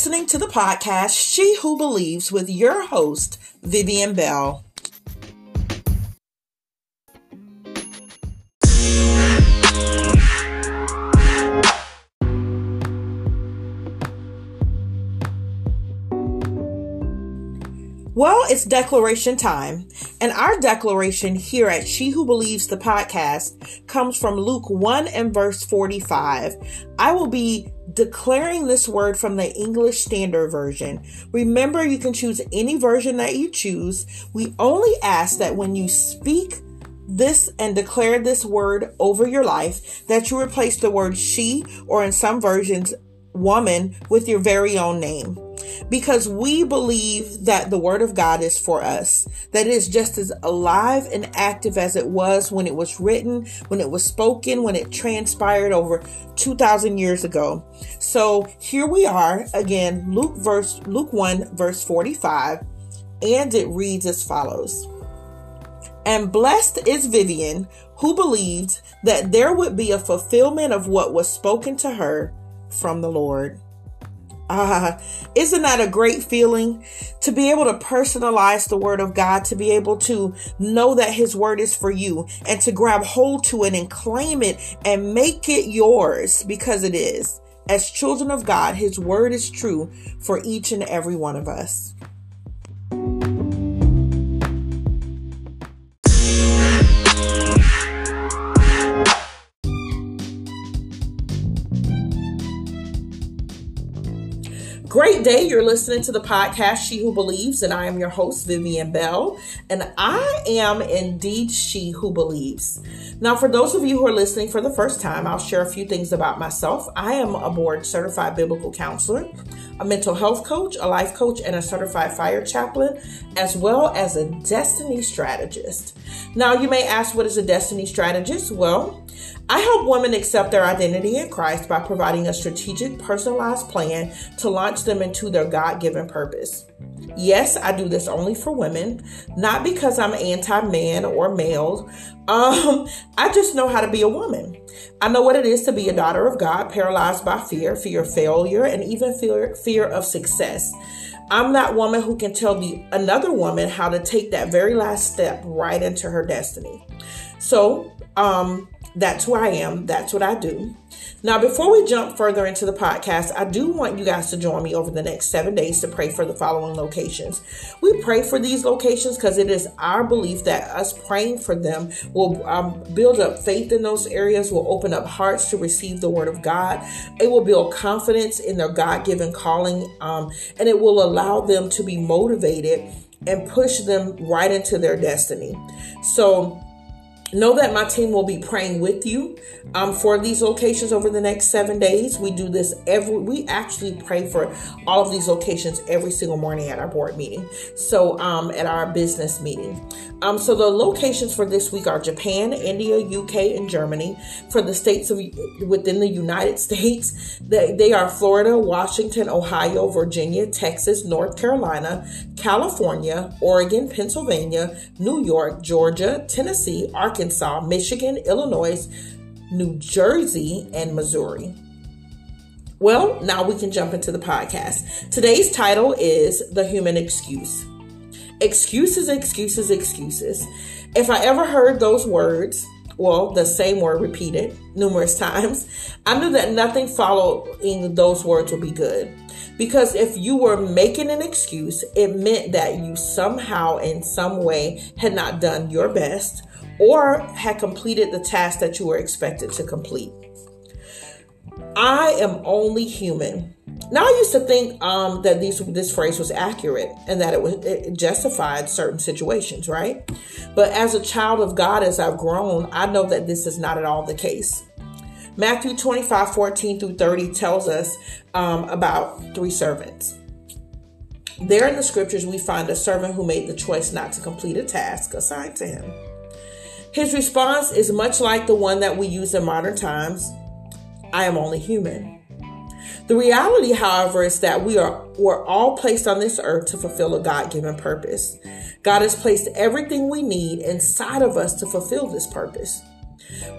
listening to the podcast She Who Believes with your host, Vivian Bell. Well, it's declaration time. And our declaration here at She Who Believes the podcast comes from Luke 1 and verse 45. I will be declaring this word from the English Standard Version. Remember, you can choose any version that you choose. We only ask that when you speak this and declare this word over your life, that you replace the word she or in some versions, woman with your very own name because we believe that the word of God is for us, that it is just as alive and active as it was when it was written, when it was spoken, when it transpired over 2000 years ago. So here we are again, Luke verse Luke 1 verse 45, and it reads as follows. And blessed is Vivian, who believed that there would be a fulfillment of what was spoken to her from the Lord. Ah, uh, isn't that a great feeling to be able to personalize the word of God, to be able to know that his word is for you and to grab hold to it and claim it and make it yours because it is. As children of God, his word is true for each and every one of us. Great day. You're listening to the podcast She Who Believes, and I am your host, Vivian Bell, and I am indeed She Who Believes. Now, for those of you who are listening for the first time, I'll share a few things about myself. I am a board certified biblical counselor, a mental health coach, a life coach, and a certified fire chaplain, as well as a destiny strategist. Now, you may ask, what is a destiny strategist? Well, I help women accept their identity in Christ by providing a strategic, personalized plan to launch them into their God given purpose. Yes, I do this only for women, not because I'm anti man or male. Um, I just know how to be a woman. I know what it is to be a daughter of God, paralyzed by fear, fear of failure, and even fear, fear of success. I'm that woman who can tell the another woman how to take that very last step right into her destiny. So, um, that's who I am. That's what I do. Now, before we jump further into the podcast, I do want you guys to join me over the next seven days to pray for the following locations. We pray for these locations because it is our belief that us praying for them will um, build up faith in those areas, will open up hearts to receive the word of God. It will build confidence in their God given calling, um, and it will allow them to be motivated and push them right into their destiny. So, know that my team will be praying with you um, for these locations over the next seven days. We do this every we actually pray for all of these locations every single morning at our board meeting. So um, at our business meeting. Um, so the locations for this week are japan india uk and germany. For the states of within the united states they, they are florida washington ohio virginia texas north carolina california oregon pennsylvania new york georgia tennessee arkansas Arkansas, Michigan, Illinois, New Jersey, and Missouri. Well, now we can jump into the podcast. Today's title is The Human Excuse. Excuses, excuses, excuses. If I ever heard those words, well, the same word repeated numerous times, I knew that nothing following those words would be good. Because if you were making an excuse, it meant that you somehow, in some way, had not done your best or had completed the task that you were expected to complete. I am only human. Now, I used to think um, that these, this phrase was accurate and that it was it justified certain situations, right? But as a child of God, as I've grown, I know that this is not at all the case. Matthew 25 14 through 30 tells us um, about three servants. There in the scriptures, we find a servant who made the choice not to complete a task assigned to him. His response is much like the one that we use in modern times I am only human. The reality, however, is that we are we're all placed on this earth to fulfill a God-given purpose. God has placed everything we need inside of us to fulfill this purpose.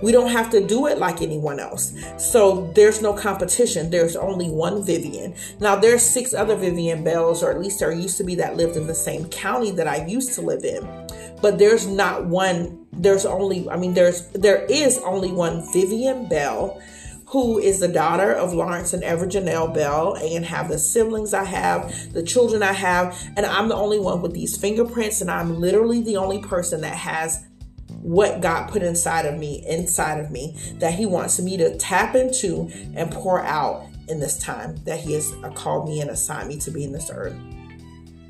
We don't have to do it like anyone else. So there's no competition. There's only one Vivian. Now there's six other Vivian Bells, or at least there used to be that lived in the same county that I used to live in. But there's not one, there's only, I mean, there's there is only one Vivian Bell who is the daughter of Lawrence and Ever Janelle Bell, and have the siblings I have, the children I have, and I'm the only one with these fingerprints, and I'm literally the only person that has what God put inside of me, inside of me, that He wants me to tap into and pour out in this time that He has called me and assigned me to be in this earth.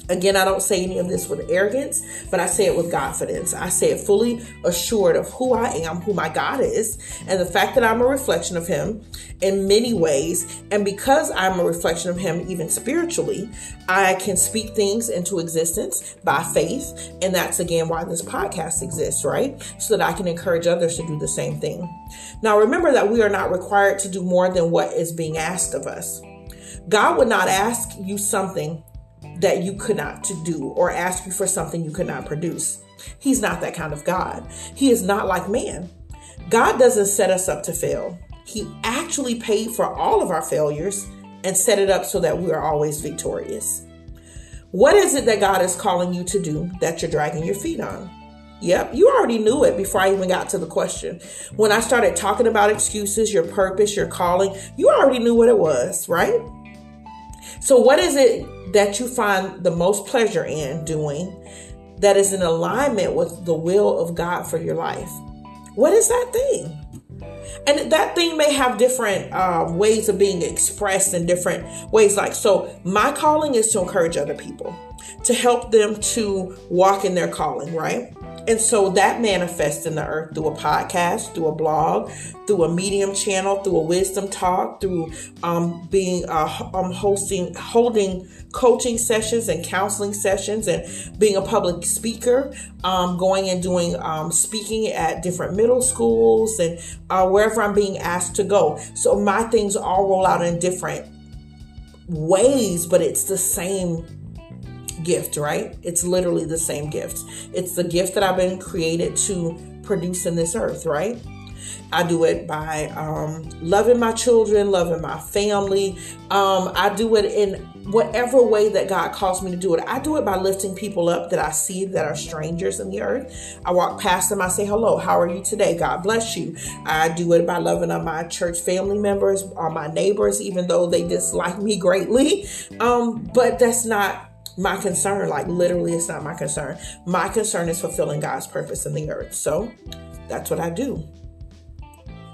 Again, I don't say any of this with arrogance, but I say it with confidence. I say it fully assured of who I am, who my God is, and the fact that I'm a reflection of Him in many ways. And because I'm a reflection of Him, even spiritually, I can speak things into existence by faith. And that's again why this podcast exists, right? So that I can encourage others to do the same thing. Now, remember that we are not required to do more than what is being asked of us. God would not ask you something that you could not to do or ask you for something you could not produce. He's not that kind of God. He is not like man. God doesn't set us up to fail. He actually paid for all of our failures and set it up so that we are always victorious. What is it that God is calling you to do that you're dragging your feet on? Yep, you already knew it before I even got to the question. When I started talking about excuses, your purpose, your calling, you already knew what it was, right? So, what is it that you find the most pleasure in doing that is in alignment with the will of God for your life? What is that thing? And that thing may have different um, ways of being expressed in different ways. Like, so my calling is to encourage other people, to help them to walk in their calling, right? And so that manifests in the earth through a podcast, through a blog, through a medium channel, through a wisdom talk, through um, being uh, um, hosting, holding coaching sessions and counseling sessions, and being a public speaker, um, going and doing um, speaking at different middle schools and uh, wherever I'm being asked to go. So my things all roll out in different ways, but it's the same gift, right? It's literally the same gift. It's the gift that I've been created to produce in this earth, right? I do it by um, loving my children, loving my family. Um, I do it in whatever way that God calls me to do it. I do it by lifting people up that I see that are strangers in the earth. I walk past them, I say, Hello, how are you today? God bless you. I do it by loving on my church family members or my neighbors, even though they dislike me greatly. Um, but that's not my concern. Like, literally, it's not my concern. My concern is fulfilling God's purpose in the earth. So that's what I do.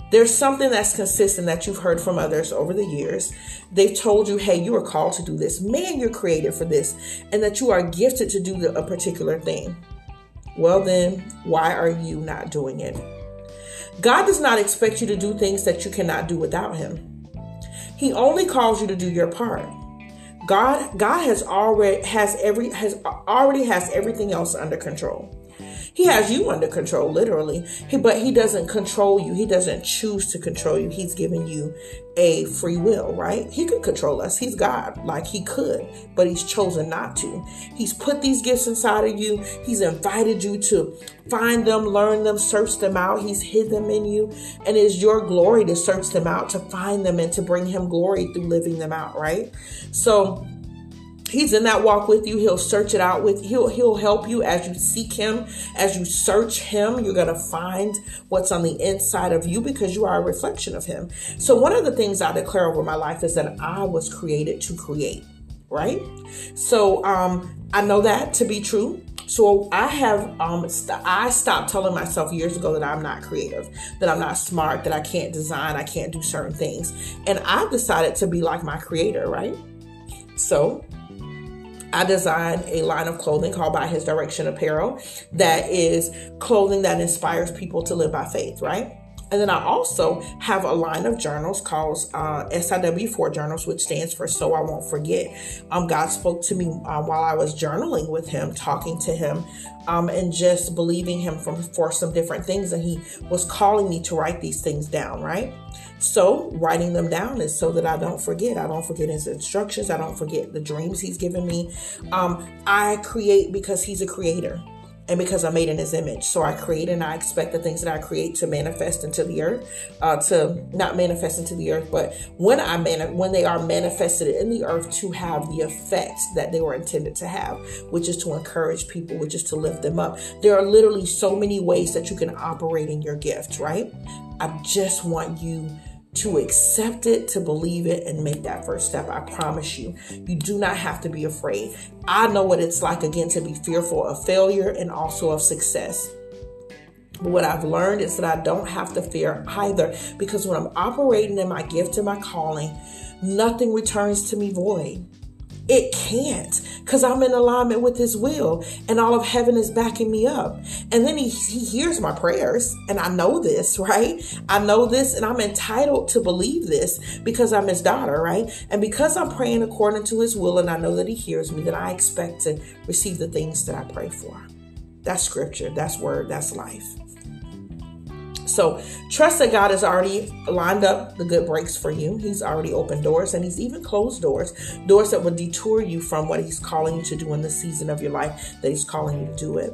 There's something that's consistent that you've heard from others over the years. They've told you, hey, you are called to do this. Man, you're created for this, and that you are gifted to do a particular thing. Well, then, why are you not doing it? God does not expect you to do things that you cannot do without Him. He only calls you to do your part. God God has already has every has already has everything else under control. He has you under control, literally. He, but he doesn't control you. He doesn't choose to control you. He's given you a free will, right? He could control us. He's God, like he could, but he's chosen not to. He's put these gifts inside of you. He's invited you to find them, learn them, search them out. He's hid them in you. And it's your glory to search them out, to find them, and to bring him glory through living them out, right? So, He's in that walk with you. He'll search it out with he'll he'll help you as you seek him, as you search him. You're gonna find what's on the inside of you because you are a reflection of him. So one of the things I declare over my life is that I was created to create, right? So um I know that to be true. So I have um st- I stopped telling myself years ago that I'm not creative, that I'm not smart, that I can't design, I can't do certain things. And I've decided to be like my creator, right? So I designed a line of clothing called By His Direction Apparel that is clothing that inspires people to live by faith, right? And then I also have a line of journals called uh, SIW4 journals, which stands for So I Won't Forget. Um, God spoke to me uh, while I was journaling with Him, talking to Him, um, and just believing Him from, for some different things. And He was calling me to write these things down, right? So writing them down is so that I don't forget. I don't forget His instructions. I don't forget the dreams He's given me. Um, I create because He's a creator. and because I'm made in His image. So I create and I expect the things that I create to manifest into the earth, uh, to not manifest into the earth, but when I man when they are manifested in the earth to have the effect that they were intended to have, which is to encourage people, which is to lift them up. There are literally so many ways that you can operate in your gift, right? I just want you to accept it, to believe it, and make that first step. I promise you, you do not have to be afraid. I know what it's like, again, to be fearful of failure and also of success. But what I've learned is that I don't have to fear either because when I'm operating in my gift and my calling, nothing returns to me void. It can't because I'm in alignment with his will and all of heaven is backing me up. And then he, he hears my prayers and I know this, right? I know this and I'm entitled to believe this because I'm his daughter, right? And because I'm praying according to his will and I know that he hears me, that I expect to receive the things that I pray for. That's scripture, that's word, that's life. So trust that God has already lined up the good breaks for you. He's already opened doors and He's even closed doors, doors that would detour you from what He's calling you to do in the season of your life that He's calling you to do it.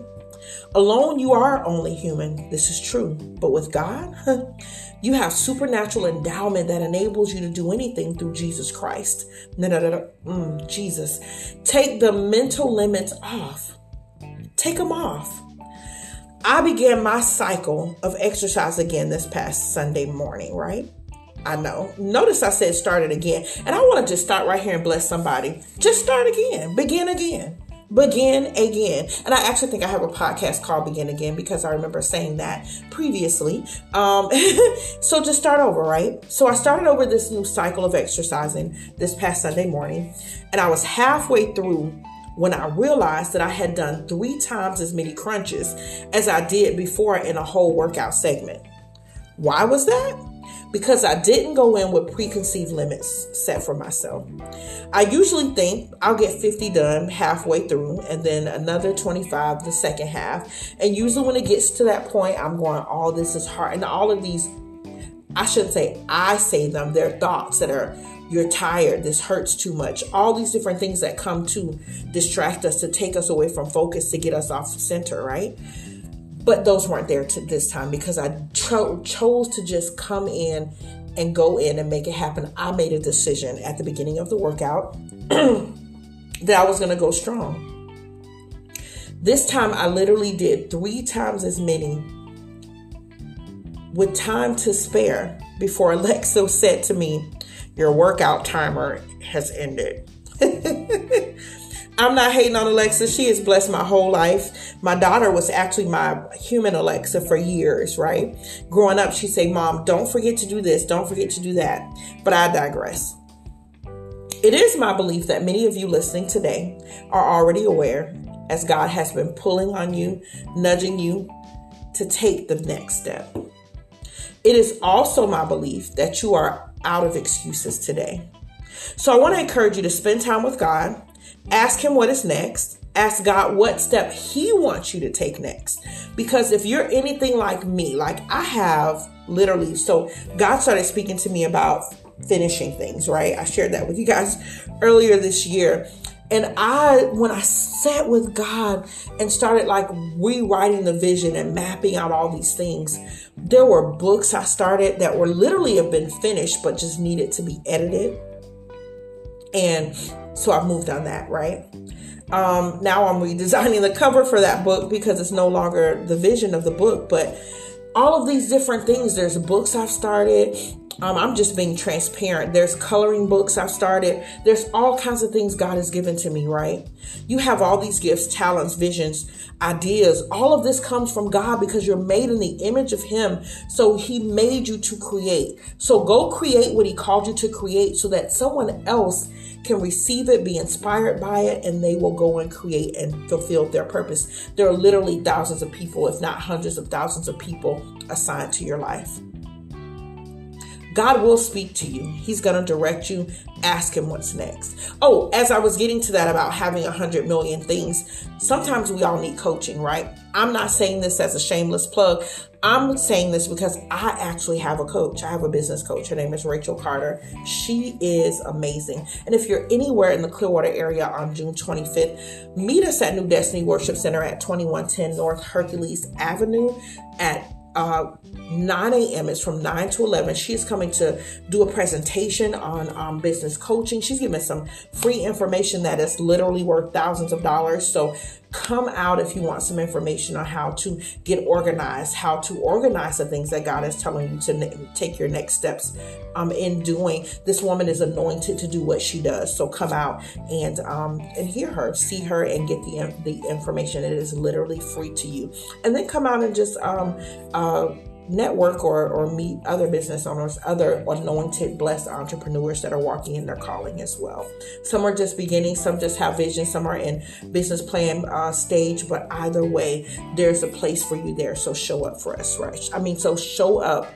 Alone, you are only human. This is true. But with God, you have supernatural endowment that enables you to do anything through Jesus Christ. No, no, no. Mm, Jesus. Take the mental limits off. Take them off. I began my cycle of exercise again this past Sunday morning, right? I know. Notice I said started again. And I want to just start right here and bless somebody. Just start again. Begin again. Begin again. And I actually think I have a podcast called Begin Again because I remember saying that previously. Um, so just start over, right? So I started over this new cycle of exercising this past Sunday morning. And I was halfway through when I realized that I had done three times as many crunches as I did before in a whole workout segment. Why was that? Because I didn't go in with preconceived limits set for myself. I usually think I'll get 50 done halfway through and then another 25 the second half. And usually when it gets to that point, I'm going, all oh, this is hard. And all of these, I shouldn't say I say them, they're thoughts that are you're tired, this hurts too much, all these different things that come to distract us, to take us away from focus, to get us off center, right? But those weren't there to this time because I cho- chose to just come in and go in and make it happen. I made a decision at the beginning of the workout that I was going to go strong. This time I literally did three times as many with time to spare before Alexa said to me, your workout timer has ended. I'm not hating on Alexa. She has blessed my whole life. My daughter was actually my human Alexa for years, right? Growing up, she'd say, Mom, don't forget to do this, don't forget to do that. But I digress. It is my belief that many of you listening today are already aware, as God has been pulling on you, nudging you to take the next step. It is also my belief that you are out of excuses today. So I want to encourage you to spend time with God, ask Him what is next, ask God what step He wants you to take next. Because if you're anything like me, like I have literally, so God started speaking to me about finishing things, right? I shared that with you guys earlier this year. And I, when I sat with God and started like rewriting the vision and mapping out all these things, there were books I started that were literally have been finished, but just needed to be edited. And so I moved on that, right? Um, now I'm redesigning the cover for that book because it's no longer the vision of the book, but all of these different things. There's books I've started. Um, I'm just being transparent. There's coloring books I've started. There's all kinds of things God has given to me, right? You have all these gifts, talents, visions, ideas. All of this comes from God because you're made in the image of Him. So He made you to create. So go create what He called you to create so that someone else can receive it, be inspired by it, and they will go and create and fulfill their purpose. There are literally thousands of people, if not hundreds of thousands of people assigned to your life. God will speak to you. He's going to direct you. Ask Him what's next. Oh, as I was getting to that about having a hundred million things, sometimes we all need coaching, right? I'm not saying this as a shameless plug. I'm saying this because I actually have a coach. I have a business coach. Her name is Rachel Carter. She is amazing. And if you're anywhere in the Clearwater area on June 25th, meet us at New Destiny Worship Center at 2110 North Hercules Avenue at uh, 9 a.m. It's from 9 to 11. She's coming to do a presentation on um, business coaching. She's giving some free information that is literally worth thousands of dollars. So come out if you want some information on how to get organized, how to organize the things that God is telling you to take your next steps um, in doing. This woman is anointed to do what she does. So come out and um, and hear her, see her, and get the the information. It is literally free to you. And then come out and just um, uh, network or, or meet other business owners, other anointed, blessed entrepreneurs that are walking in their calling as well. Some are just beginning, some just have vision, some are in business plan uh, stage, but either way, there's a place for you there. So show up for us, right? I mean, so show up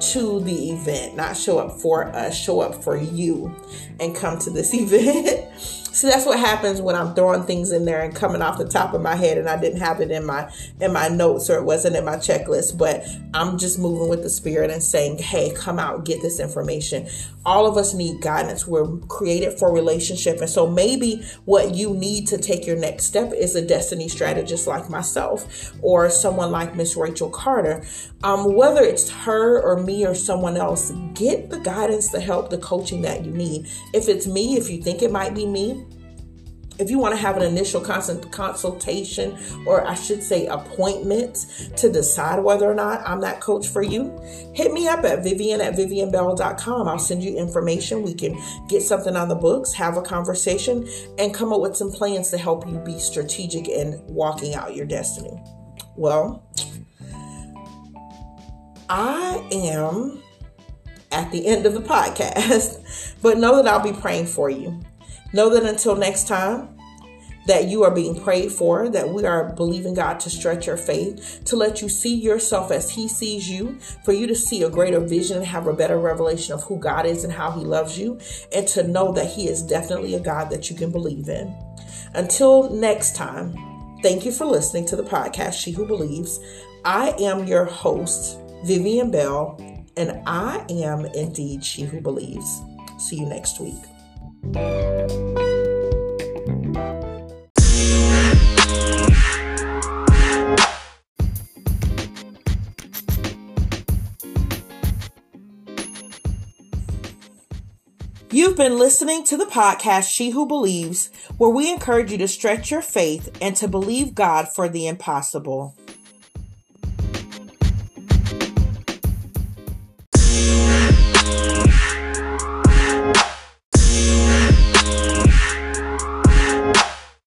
to the event, not show up for us, show up for you and come to this event. See, that's what happens when I'm throwing things in there and coming off the top of my head and I didn't have it in my in my notes or it wasn't in my checklist, but I'm just moving with the spirit and saying, "Hey, come out, get this information." All of us need guidance. We're created for relationship. And so maybe what you need to take your next step is a destiny strategist like myself or someone like Miss Rachel Carter. Um, whether it's her or me or someone else, get the guidance, the help, the coaching that you need. If it's me, if you think it might be me, if you want to have an initial consultation, or I should say appointment to decide whether or not I'm that coach for you, hit me up at Vivian at VivianBell.com. I'll send you information. We can get something on the books, have a conversation, and come up with some plans to help you be strategic in walking out your destiny. Well, I am at the end of the podcast, but know that I'll be praying for you. Know that until next time, that you are being prayed for, that we are believing God to stretch your faith, to let you see yourself as He sees you, for you to see a greater vision and have a better revelation of who God is and how He loves you, and to know that He is definitely a God that you can believe in. Until next time, thank you for listening to the podcast, She Who Believes. I am your host, Vivian Bell, and I am indeed She Who Believes. See you next week. You've been listening to the podcast She Who Believes, where we encourage you to stretch your faith and to believe God for the impossible.